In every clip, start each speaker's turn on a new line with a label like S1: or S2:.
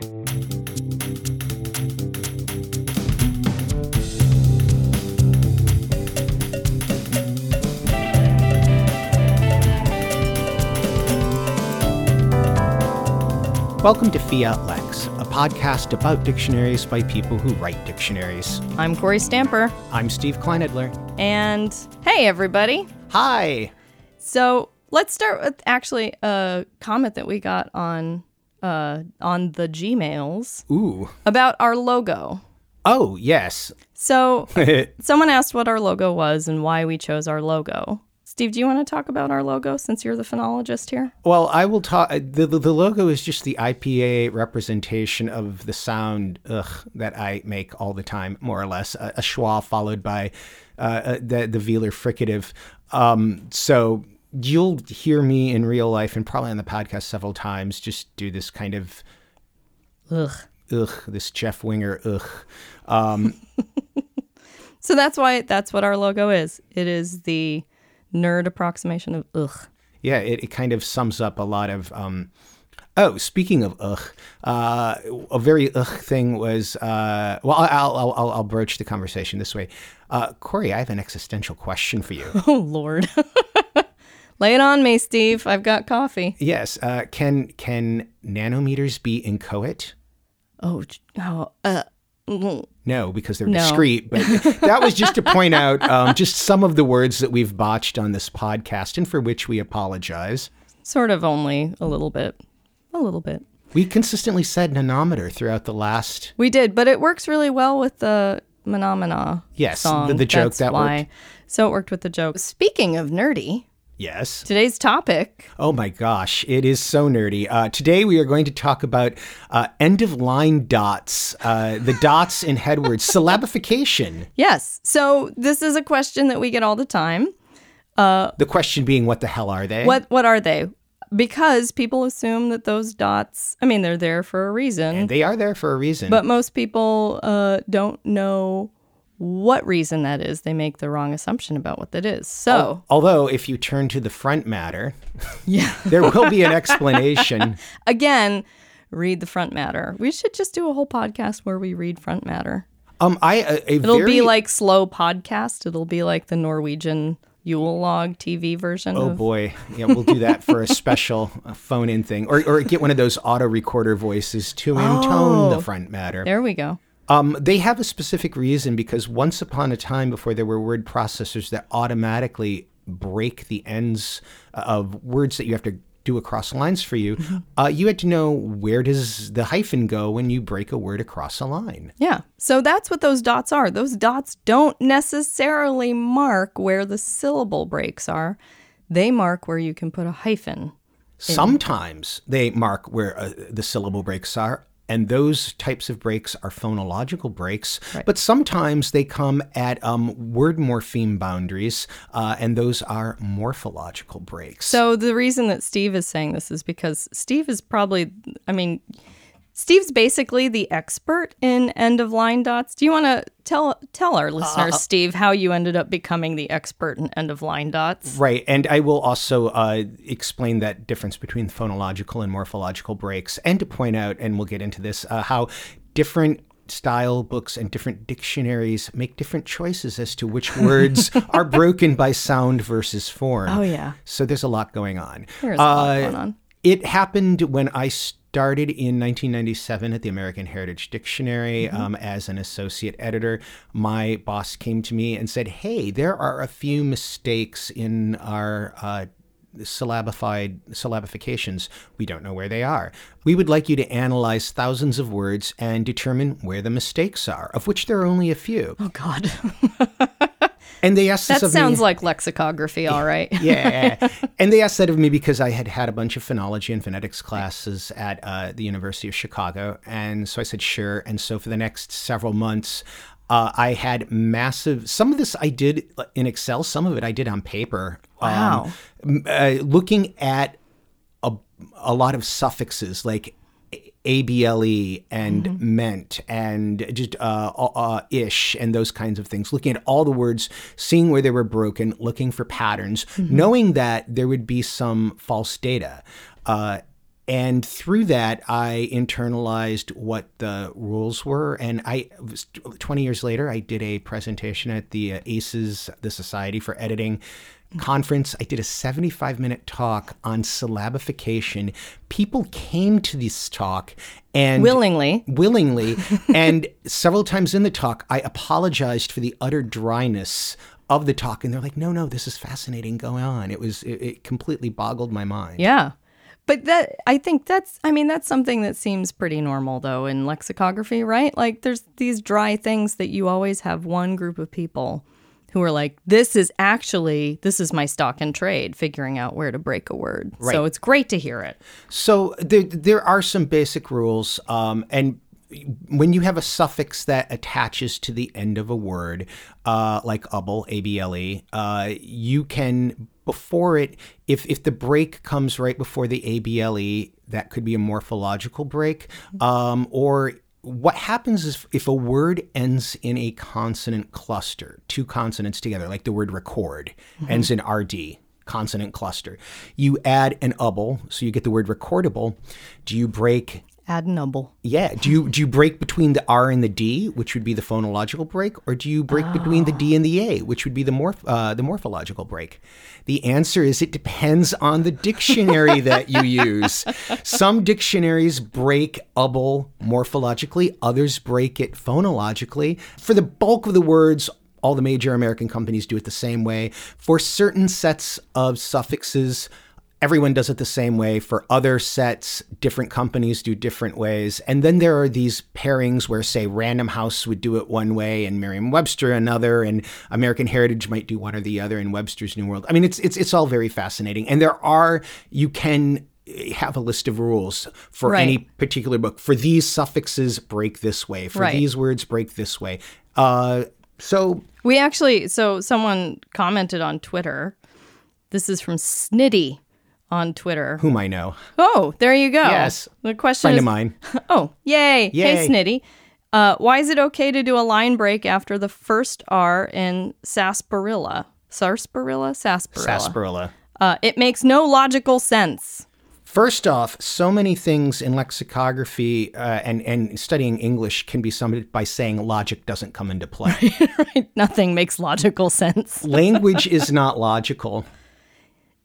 S1: Welcome to Fiat Lex, a podcast about dictionaries by people who write dictionaries.
S2: I'm Kory Stamper.
S1: I'm Steve Kleinedler.
S2: And hey, everybody.
S1: Hi.
S2: So let's start with actually a comment that we got on uh, on the Gmails
S1: Ooh.
S2: about our logo.
S1: Oh, yes.
S2: So someone asked what our logo was and why we chose our logo. Steve, do you want to talk about our logo since you're the phonologist here?
S1: Well, I will talk. The, the, the logo is just the IPA representation of the sound ugh, that I make all the time, more or less. A, a schwa followed by uh, uh, the, the velar fricative. Um, so you'll hear me in real life and probably on the podcast several times just do this kind of
S2: Ugh.
S1: ugh, this Jeff Winger ugh. Um,
S2: So that's why that's what our logo is. It is the nerd approximation of ugh.
S1: yeah, it, it kind of sums up a lot of. Um, oh, speaking of ugh, uh, a very ugh thing was. Uh, well, I'll, I'll, I'll, I'll broach the conversation this way. Uh, Kory, I have an existential question for you.
S2: Oh Lord. Lay it on me, Steve. I've got coffee.
S1: yes, uh, can can nanometers be inchoate?
S2: Oh, oh, uh, mm,
S1: No, because they're
S2: No.
S1: discrete. But that was just to point out um, just some of the words that we've botched on this podcast and for which we apologize.
S2: sort of only a little bit, a little bit.
S1: We consistently said nanometer throughout the last.
S2: We did, but it works really well with the Mah Nà Mah Nà
S1: Yes, the-
S2: song.
S1: the joke
S2: That's
S1: that
S2: why.
S1: worked.
S2: So it worked with the joke. Speaking of nerdy,
S1: Yes.
S2: today's topic.
S1: Oh my gosh, it is so nerdy. Uh, today we are going to talk about uh, end of line dots, uh, the dots in headwords, syllabification.
S2: Yes. So this is a question that we get all the time.
S1: The question being, what the hell are they?
S2: What what are they? Because people assume that those dots, I mean, they're there for a reason.
S1: They are there for a reason.
S2: But most people uh, don't know what reason that is. They make the wrong assumption about what that is. So,
S1: Although, if you turn to the front matter,
S2: yeah.
S1: there will be an explanation.
S2: Again, read the front matter. We should just do a whole podcast where we read front matter.
S1: Um, I a, a
S2: It'll
S1: very,
S2: be like slow podcast. It'll be like the Norwegian Yule log TV version.
S1: Oh
S2: of,
S1: boy, yeah, we'll do that for a special uh, phone-in thing, or or get one of those auto recorder voices to intone the front matter.
S2: There we go.
S1: Um, they have a specific reason because once upon a time, before there were word processors that automatically break the ends of words that you have to do across lines for you, uh, you had to know where does the hyphen go when you break a word across a line.
S2: Yeah. So that's what those dots are. Those dots don't necessarily mark where the syllable breaks are. They mark where you can put a hyphen.
S1: Sometimes they mark where uh, the syllable breaks are. And those types of breaks are phonological breaks, but sometimes they come at um, word morpheme boundaries, uh, and those are morphological breaks.
S2: So the reason that Steve is saying this is because Steve is probably, I mean, Steve's basically the expert in end of line dots. Do you want to tell tell our listeners, Steve, how you ended up becoming the expert in end of line dots?
S1: Right, and I will also uh, explain that difference between phonological and morphological breaks, and to point out, and we'll get into this, uh, how different style books and different dictionaries make different choices as to which words are broken by sound versus form.
S2: Oh, yeah.
S1: So there's a lot going on.
S2: There's a lot
S1: Uh,
S2: going on.
S1: It happened when I started in 1997 at the American Heritage Dictionary
S2: Mm-hmm.
S1: um, as an associate editor. My boss came to me and said, Hey, there are a few mistakes in our. Uh, syllabified syllabifications we don't know where they are we would like you to analyze thousands of words and determine where the mistakes are of which there are only a few
S2: Oh God,
S1: and they asked this
S2: that
S1: of me-
S2: sounds like lexicography. All right.
S1: yeah. And they asked that of me because I had had a bunch of phonology and phonetics classes at uh, the University of Chicago. And so I said, sure. And so for the next several months, uh, I had massive, some of this I did in Excel, some of it I did on paper.
S2: Wow.
S1: Um, uh, looking at a, a lot of suffixes like ABLE and meant and just uh, uh, ish and those kinds of things, looking at all the words, seeing where they were broken, looking for patterns, knowing that there would be some false data. Uh, and through that, I internalized what the rules were. And I, 20 years later, I did a presentation at the uh, ACES, the Society for Editing Mm-hmm. conference. I did a 75 minute talk on syllabification. People came to this talk and
S2: willingly,
S1: willingly, and several times in the talk, I apologized for the utter dryness of the talk, and they're like, "No, no, this is fascinating. Go on." It was it, it completely boggled my mind.
S2: Yeah. But that I think that's I mean that's something that seems pretty normal though in lexicography, right? Like there's these dry things that you always have one group of people who are like this is actually this is my stock and trade figuring out where to break a word.
S1: Right.
S2: So it's great to hear it.
S1: So there there are some basic rules um, and when you have a suffix that attaches to the end of a word, uh, like able, A B L E, uh, you can before it, if if the break comes right before the A B L E, that could be a morphological break, um, or what happens is if a word ends in a consonant cluster, two consonants together, like the word record mm-hmm. ends in RD, consonant cluster. You add an able, so you get the word recordable. Do you break Yeah. Do you do you break between the R and the D, which would be the phonological break, or do you break oh. between the D and the A, which would be the morph uh, the morphological break? The answer is it depends on the dictionary that you use. Some dictionaries break able morphologically, others break it phonologically. For the bulk of the words, all the major American companies do it the same way. For certain sets of suffixes, everyone does it the same way. For other sets, different companies do different ways. And then there are these pairings where, say, Random House would do it one way and Merriam Webster another, and American Heritage might do one or the other in Webster's New World. I mean, it's it's it's all very fascinating. And there are you can have a list of rules for right. any particular book. For these suffixes, break this way. For right. these words, break this way. Uh, so
S2: we actually, so someone commented on Twitter. This is from Snitty on Twitter.
S1: Whom I know.
S2: Oh, there you go.
S1: Yes.
S2: The question
S1: Friend
S2: is,
S1: of mine.
S2: Oh, yay.
S1: Yay.
S2: Hey, Snitty. Uh, why is it okay to do a line break after the first R in sarsaparilla? Sarsaparilla? Sarsaparilla.
S1: Sarsaparilla.
S2: Uh, it makes no logical sense.
S1: First off, so many things in lexicography uh, and, and studying English can be summed by saying logic doesn't come into play.
S2: right? Nothing makes logical sense.
S1: Language is not logical.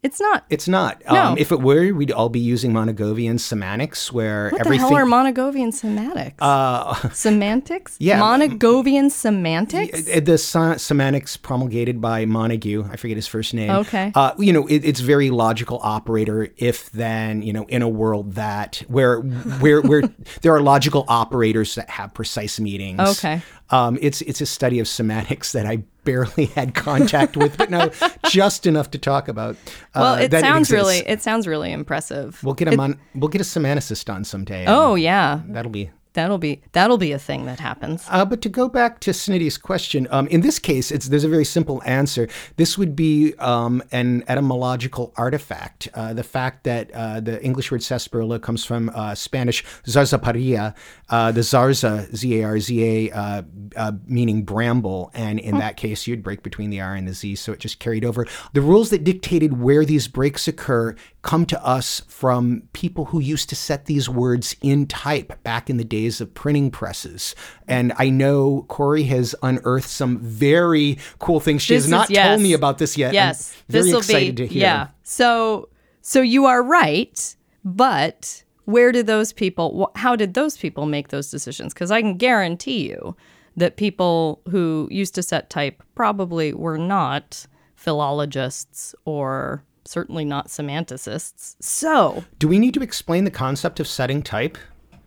S2: It's not.
S1: It's not.
S2: No.
S1: Um, if it were, we'd all be using Montagovian semantics, where
S2: what
S1: everything.
S2: the hell are Montagovian semantics?
S1: Uh,
S2: semantics.
S1: Yeah,
S2: Montagovian semantics.
S1: The semantics promulgated by Montague. I forget his first name.
S2: Okay.
S1: Uh, you know, it, it's very logical operator. If then, you know, in a world that where where where there are logical operators that have precise meanings.
S2: Okay.
S1: Um, it's it's a study of semantics that I barely had contact with, but no, just enough to talk about.
S2: Uh, well, it sounds it really it sounds really impressive.
S1: We'll get a mon- we'll get a semanticist on someday.
S2: Oh yeah,
S1: that'll be
S2: That'll be that'll be a thing that happens.
S1: Uh, but to go back to Snitty's question, um, in this case, it's there's a very simple answer. This would be um, an etymological artifact. Uh, the fact that uh, the English word sarsaparilla comes from uh, Spanish zarzaparilla, uh, the zarza z a r z a, uh, meaning bramble, and in that case, you'd break between the r and the z, so it just carried over. The rules that dictated where these breaks occur come to us from people who used to set these words in type back in the days of printing presses. And I know Kory has unearthed some very cool things. She this has not is, yes. told me about this yet.
S2: Yes,
S1: this
S2: will be
S1: to hear.
S2: Yeah. So so you are right, but where did those people how did those people make those decisions? Cuz I can guarantee you that people who used to set type probably were not philologists or certainly not semanticists. So,
S1: do we need to explain the concept of setting type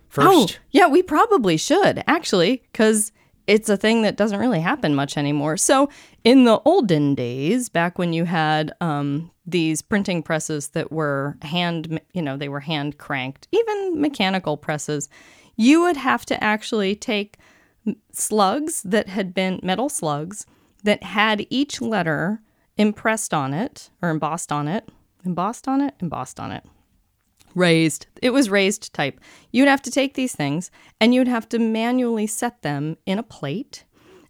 S1: first?
S2: Oh, yeah, we probably should actually, because it's a thing that doesn't really happen much anymore. So, in the olden days, back when you had um, these printing presses that were hand, you know, they were hand cranked, even mechanical presses, you would have to actually take slugs that had been metal slugs that had each letter impressed on it or embossed on it, embossed on it, embossed on it. Raised. It was raised type. You'd have to take these things and you'd have to manually set them in a plate.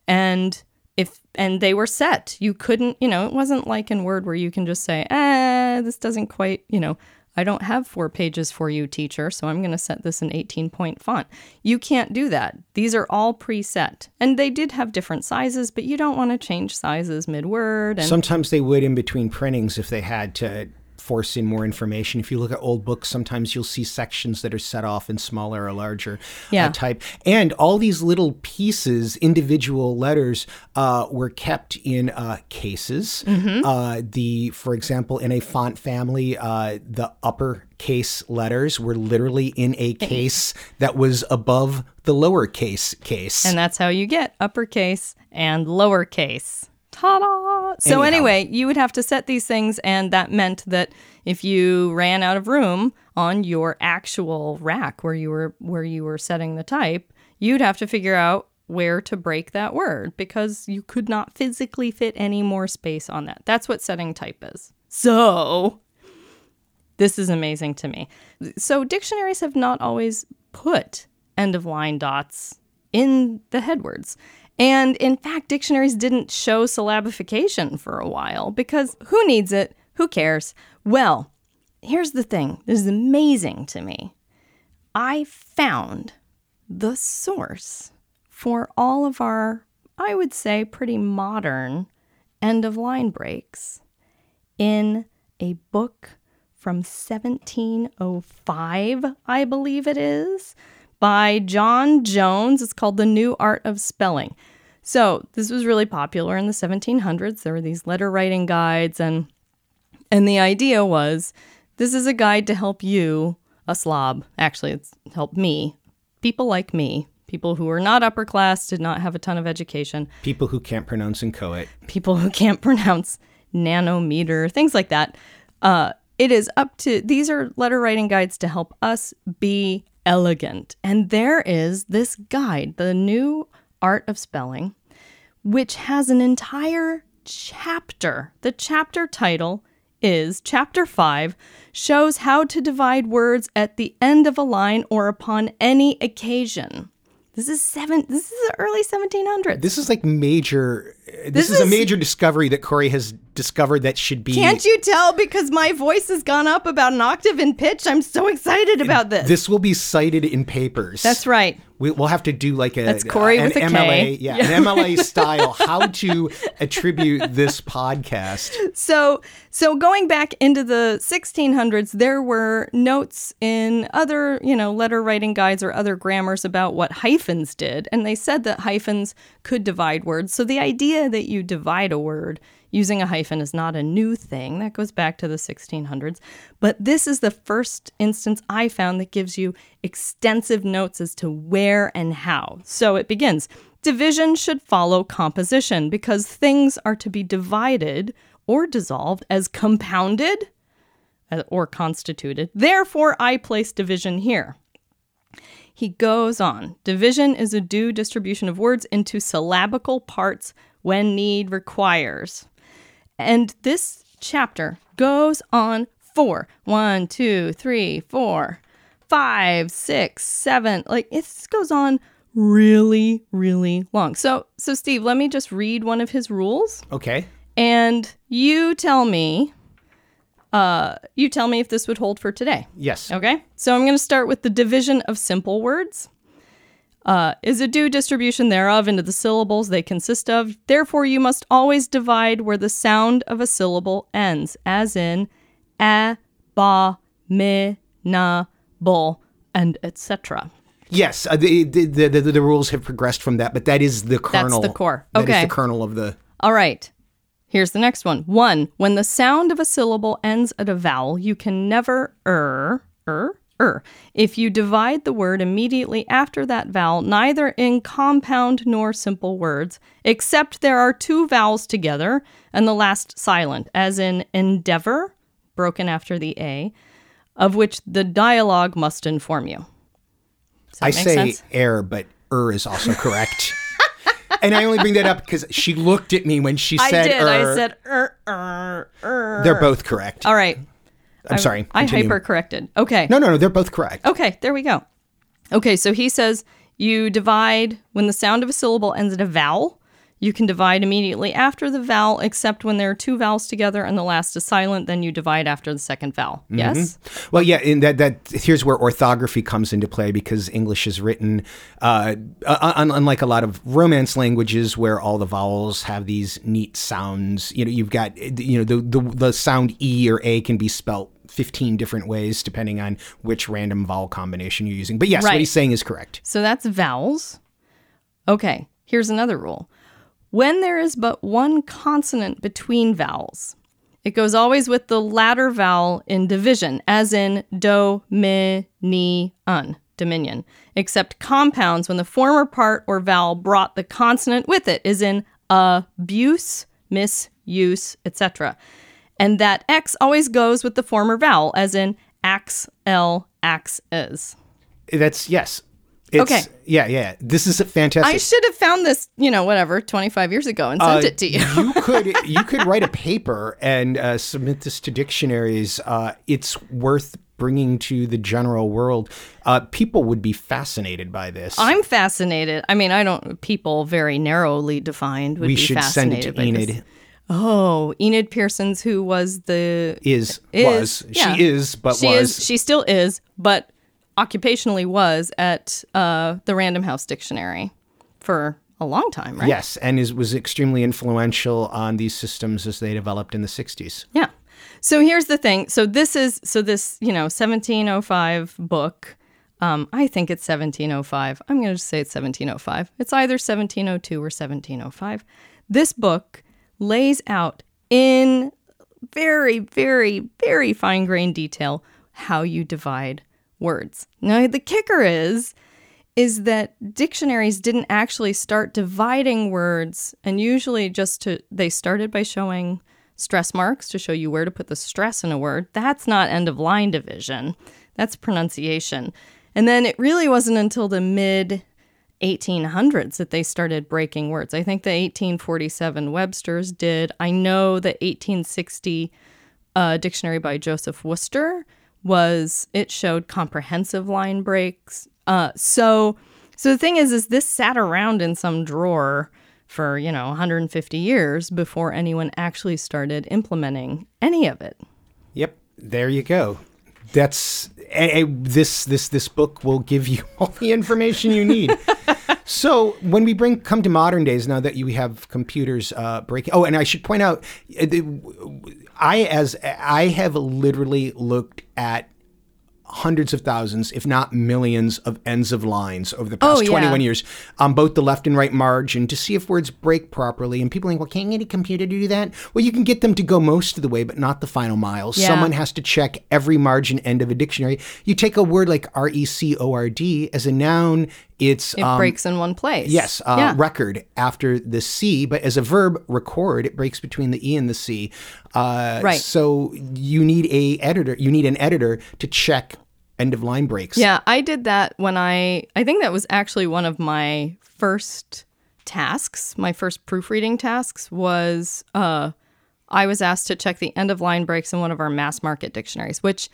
S2: And if and they were set. You couldn't, you know, it wasn't like in Word where you can just say, "Ah, this doesn't quite, you know, I don't have four pages for you, teacher, so I'm going to set this in 18 point font. You can't do that. These are all preset. And they did have different sizes, but you don't want to change sizes mid word. And
S1: Sometimes they would in between printings if they had to force in more information. If you look at old books, sometimes you'll see sections that are set off in smaller or larger
S2: Yeah.
S1: uh, type. And all these little pieces, individual letters, uh, were kept in uh, cases. Uh, the, for example, in a font family, uh, the upper case letters were literally in a case that was above the lowercase case.
S2: And that's how you get uppercase and lowercase. Ta da! So,
S1: Anyhow.
S2: anyway, you would have to set these things, and that meant that if you ran out of room on your actual rack where you were where you were setting the type, you'd have to figure out where to break that word because you could not physically fit any more space on that. That's what setting type is. So, this is amazing to me. So, dictionaries have not always put end of line dots in the headwords. And in fact, dictionaries didn't show syllabification for a while because who needs it? Who cares? Well, here's the thing this is amazing to me. I found the source for all of our, I would say, pretty modern end of line breaks in a book from 1705, I believe it is, by John Jones. It's called The New Art of Spelling. So, this was really popular in the 1700s. There were these letter writing guides and and the idea was this is a guide to help you, a slob. Actually, it's help me, people like me, people who are not upper class, did not have a ton of education,
S1: People who can't pronounce inchoate.
S2: people who can't pronounce nanometer, things like that. Uh, it is up to these are letter writing guides to help us be elegant. And there is this guide, the new art of spelling, which has an entire chapter. The chapter title is Chapter 5 shows how to divide words at the end of a line or upon any occasion. This is seven this is the early 1700s.
S1: This is like major. This,
S2: This
S1: is, a major discovery that Kory has discovered that should be.
S2: Can't you tell because my voice has gone up about an octave in pitch? I'm so excited about this.
S1: This will be cited in papers.
S2: That's right.
S1: We, we'll have to do like a
S2: That's Kory
S1: an
S2: with a K.
S1: MLA, yeah, an MLA style. How to attribute this podcast?
S2: So, so going back into the 1600s, there were notes in other, you know, letter writing guides or other grammars about what hyphens did, and they said that hyphens could divide words. So the idea that you divide a word using a hyphen is not a new thing. That goes back to the 1600s. But this is the first instance I found that gives you extensive notes as to where and how. So it begins. Division should follow composition because things are to be divided or dissolved as compounded uh, or constituted. Therefore, I place division here. He goes on. Division is a due distribution of words into syllabical parts when need requires. And this chapter goes on for one, two, three, four, five, six, seven. Like it goes on really, really long. So, so Steve, let me just read one of his rules,
S1: Okay.
S2: and you tell me. Uh, you tell me if this would hold for today.
S1: Yes.
S2: Okay. So I'm going to start with the division of simple words. Uh, is a due distribution thereof into the syllables they consist of. Therefore, you must always divide where the sound of a syllable ends, as in a, ba, me, na, bol, and etc.
S1: Yes. Uh, the, the, the, the, rules have progressed from that, but that is the kernel.
S2: That's the core.
S1: That is
S2: Okay.
S1: the kernel of the.
S2: All right. Here's the next one. One, when the sound of a syllable ends at a vowel, you can never er, er, er. If you divide the word immediately after that vowel, neither in compound nor simple words, except there are two vowels together and the last silent, as in endeavor, broken after the A, of which the dialogue must inform you.
S1: I say
S2: sense?
S1: air, but er is also correct. and I only bring that up because she looked at me when she said I
S2: did.
S1: er.
S2: I said er, er, er.
S1: They're both correct.
S2: All right.
S1: I'm sorry.
S2: I
S1: continue.
S2: hyper corrected. Okay.
S1: No, no, no. They're both correct.
S2: Okay, there we go. Okay, so he says you divide when the sound of a syllable ends at a vowel, You can divide immediately after the vowel, except when there are two vowels together and the last is silent, then you divide after the second vowel. Mm-hmm. Yes?
S1: Well, yeah, in that that here's where orthography comes into play because English is written uh, uh, uh, un- unlike a lot of Romance languages where all the vowels have these neat sounds. You know, you've got eh, you know the the, the sound e or a can be spelt 15 different ways depending on which random vowel combination you're using. But yes,
S2: Right.
S1: what he's saying is correct.
S2: So that's vowels. Okay, here's another rule. When there is but one consonant between vowels, it goes always with the latter vowel in division, as in do, mi, ni, un, dominion, except compounds when the former part or vowel brought the consonant with it, is in abuse, misuse, etc. And that X always goes with the former vowel, as in ax, l, ax, is.
S1: That's yes. It's,
S2: Okay.
S1: Yeah, yeah. This is a fantastic.
S2: I should have found this, you know, whatever, 25 years ago and sent
S1: Uh,
S2: it to you.
S1: you could you could write a paper and uh, submit this to dictionaries. Uh, it's worth bringing to the general world. Uh, people would be fascinated by this.
S2: I'm fascinated. I mean, I don't, people very narrowly defined would be fascinated
S1: we
S2: be
S1: should send it to Enid.
S2: this. Oh, Enid Pearson's, who was the.
S1: Is,
S2: Is,
S1: was
S2: yeah.
S1: she is but
S2: she
S1: was
S2: is, she still is, but occupationally was at uh, the Random House Dictionary for a long time, right?
S1: yes, and is was extremely influential on these systems as they developed in the '60s.
S2: Yeah. So here's the thing. So this is so this you know 1705 book. Um, I think it's 1705. I'm going to say it's 1705. It's either 1702 or 1705. This book lays out in very, very, very fine grained detail how you divide words. Now the kicker is is that dictionaries didn't actually start dividing words and usually just to they started by showing stress marks to show you where to put the stress in a word. That's not end of line division. That's pronunciation. And then it really wasn't until the mid 1800s that they started breaking words. I think the 1847 webster's did. I know the 1860 uh, dictionary by Joseph Worcester was it showed comprehensive line breaks. Uh, so so the thing is, is this sat around in some drawer for you know 150 years before anyone actually started implementing any of it.
S1: Yep, there you go. That's a, a- this this this book will give you all the information you need. So when we bring come to modern days, now that you have computers uh, breaking. Oh, and I should point out, uh, I as I have literally looked at hundreds of thousands, if not millions, of ends of lines over the past
S2: Oh, yeah.
S1: 21 years on both the left and right margin to see if words break properly. And people think, well, can't you get a computer to do that? Well, you can get them to go most of the way, but not the final mile.
S2: Yeah.
S1: Someone has to check every margin end of a dictionary. You take a word like R E C O R D as a noun, it's
S2: It
S1: um,
S2: breaks in one place.
S1: Yes, uh,
S2: yeah.
S1: record after the C, but as a verb, record, it breaks between the E and the C. Uh,
S2: Right.
S1: So you need a editor. You need an editor to check end of line breaks.
S2: Yeah, I did that when I I think that was actually one of my first tasks. My first proofreading tasks was uh I was asked to check the end of line breaks in one of our mass market dictionaries, which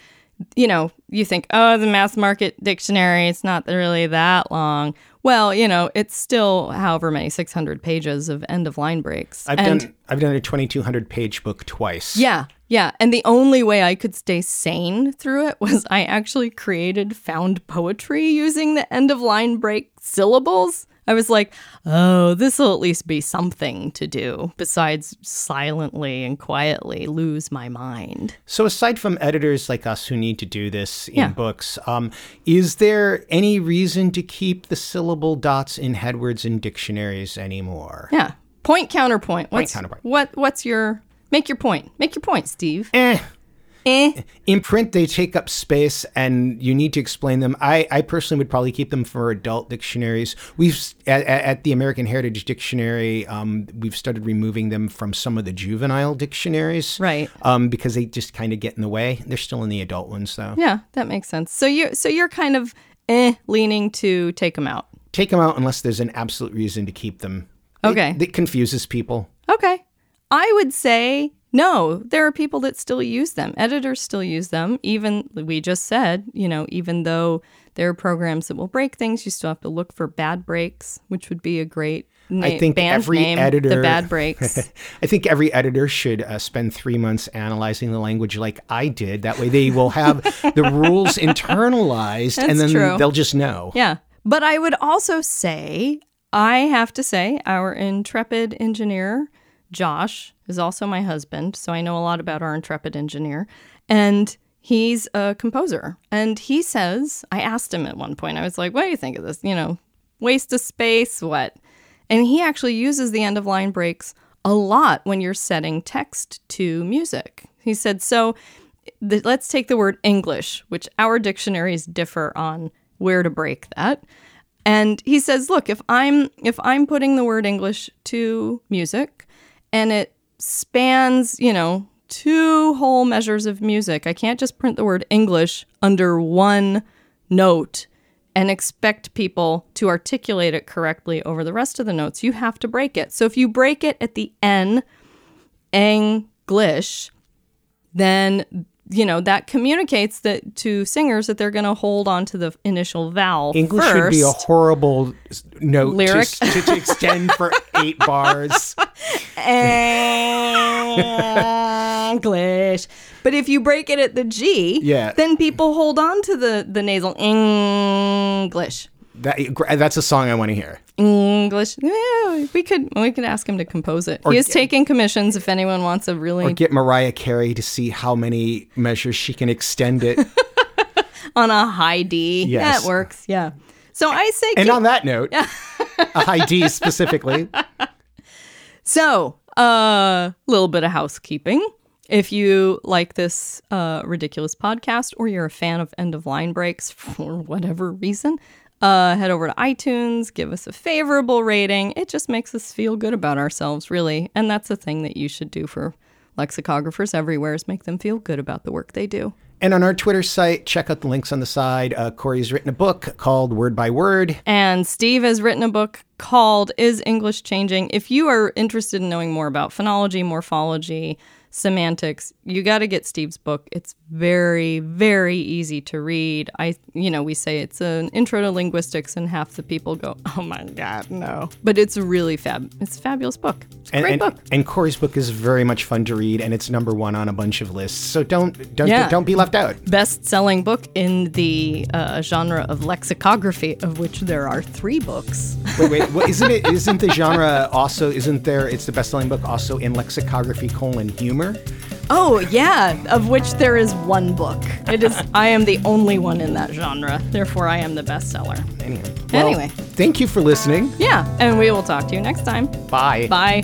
S2: you know, you think, "Oh, the mass market dictionary, it's not really that long." Well, you know, it's still however many 600 pages of end of line breaks.
S1: I've
S2: and
S1: done. I've done a 2,200 page book twice.
S2: yeah, yeah. And the only way I could stay sane through it was I actually created found poetry using the end of line break syllables. I was like, oh, this will at least be something to do besides silently and quietly lose my mind.
S1: So aside from editors like us who need to do this in
S2: Yeah.
S1: books, um, is there any reason to keep the syllable dots in headwords in dictionaries anymore?
S2: Yeah. Point counterpoint. What's,
S1: counterpoint.
S2: What what's your make your point. Make your point, Steve.
S1: Eh.
S2: Eh.
S1: In print, they take up space, and you need to explain them. I, I personally would probably keep them for adult dictionaries. We've at, at the American Heritage Dictionary, um, we've started removing them from some of the juvenile dictionaries,
S2: Right.
S1: Um, because they just kind of get in the way. They're still in the adult ones, though.
S2: Yeah, that makes sense. So you so you're kind of eh leaning to take them out.
S1: Take them out unless there's an absolute reason to keep them. It-
S2: Okay.
S1: it confuses people.
S2: Okay. I would say no. There are people that still use them. Editors still use them. Even we just said, you know, even though there are programs that will break things, you still have to look for bad breaks, which would be a great na-
S1: I think every
S2: name,
S1: editor,
S2: the Bad Breaks.
S1: I think every editor should uh, spend three months analyzing the language like I did. That way, they will have the rules internalized, and then
S2: true.
S1: they'll just know.
S2: Yeah. But I would also say, I have to say, our intrepid engineer, Josh, is also my husband. So I know a lot about our intrepid engineer. And he's a composer. And he says, I asked him at one point, I was like, what do you think of this? You know, waste of space, what? And he actually uses the end of line breaks a lot when you're setting text to music. He said, so the, let's take the word English, which our dictionaries differ on where to break that. And he says, look, if I'm if I'm putting the word English to music and it spans, you know, two whole measures of music, I can't just print the word English under one note and expect people to articulate it correctly over the rest of the notes. You have to break it. So if you break it at the N, English, then you know that communicates that to singers that they're going to hold on to the initial vowel
S1: English
S2: first.
S1: would be a horrible note
S2: Lyric.
S1: s- to, to extend for eight bars.
S2: English. But if you break it at the G,
S1: Yeah.
S2: then people hold on to the the nasal English.
S1: That, that's a song I want to hear.
S2: English. Yeah, we could we could ask him to compose it. he is
S1: get-
S2: taking commissions if anyone wants a really
S1: Or get Mariah Carey to see how many measures she can extend it.
S2: on a high D.
S1: Yes.
S2: That works. Yeah. So I say
S1: And
S2: keep-
S1: on that note, a high D specifically.
S2: So, a uh, little bit of housekeeping. If you like this uh, ridiculous podcast or you're a fan of end of line breaks for whatever reason, uh, head over to iTunes, give us a favorable rating. It just makes us feel good about ourselves, really. And that's the thing that you should do for lexicographers everywhere is make them feel good about the work they do.
S1: And on our Twitter site, check out the links on the side. Uh, Kory's written a book called Word by Word.
S2: And Steve has written a book called Is English Changing? If you are interested in knowing more about phonology, morphology, semantics, you got to get Steve's book. It's very, very easy to read. I, you know, we say it's an intro to linguistics, and half the people go, "Oh my god, no!" But it's really fab. It's a fabulous book. It's a
S1: And,
S2: great
S1: and,
S2: book.
S1: and Kory's book is very much fun to read, and it's number one on a bunch of lists. So don't don't
S2: Yeah.
S1: don't be left out.
S2: Best-selling book in the uh, genre of lexicography, of which there are three books.
S1: Wait, wait, isn't it? Isn't the genre also? Isn't there? It's the best-selling book also in lexicography colon humor.
S2: Oh, yeah, of which there is one book. It is I am the only one in that genre. Therefore I am the bestseller.
S1: Anyway, well,
S2: Anyway.
S1: thank you for listening.
S2: Yeah, and we will talk to you next time.
S1: Bye.
S2: Bye.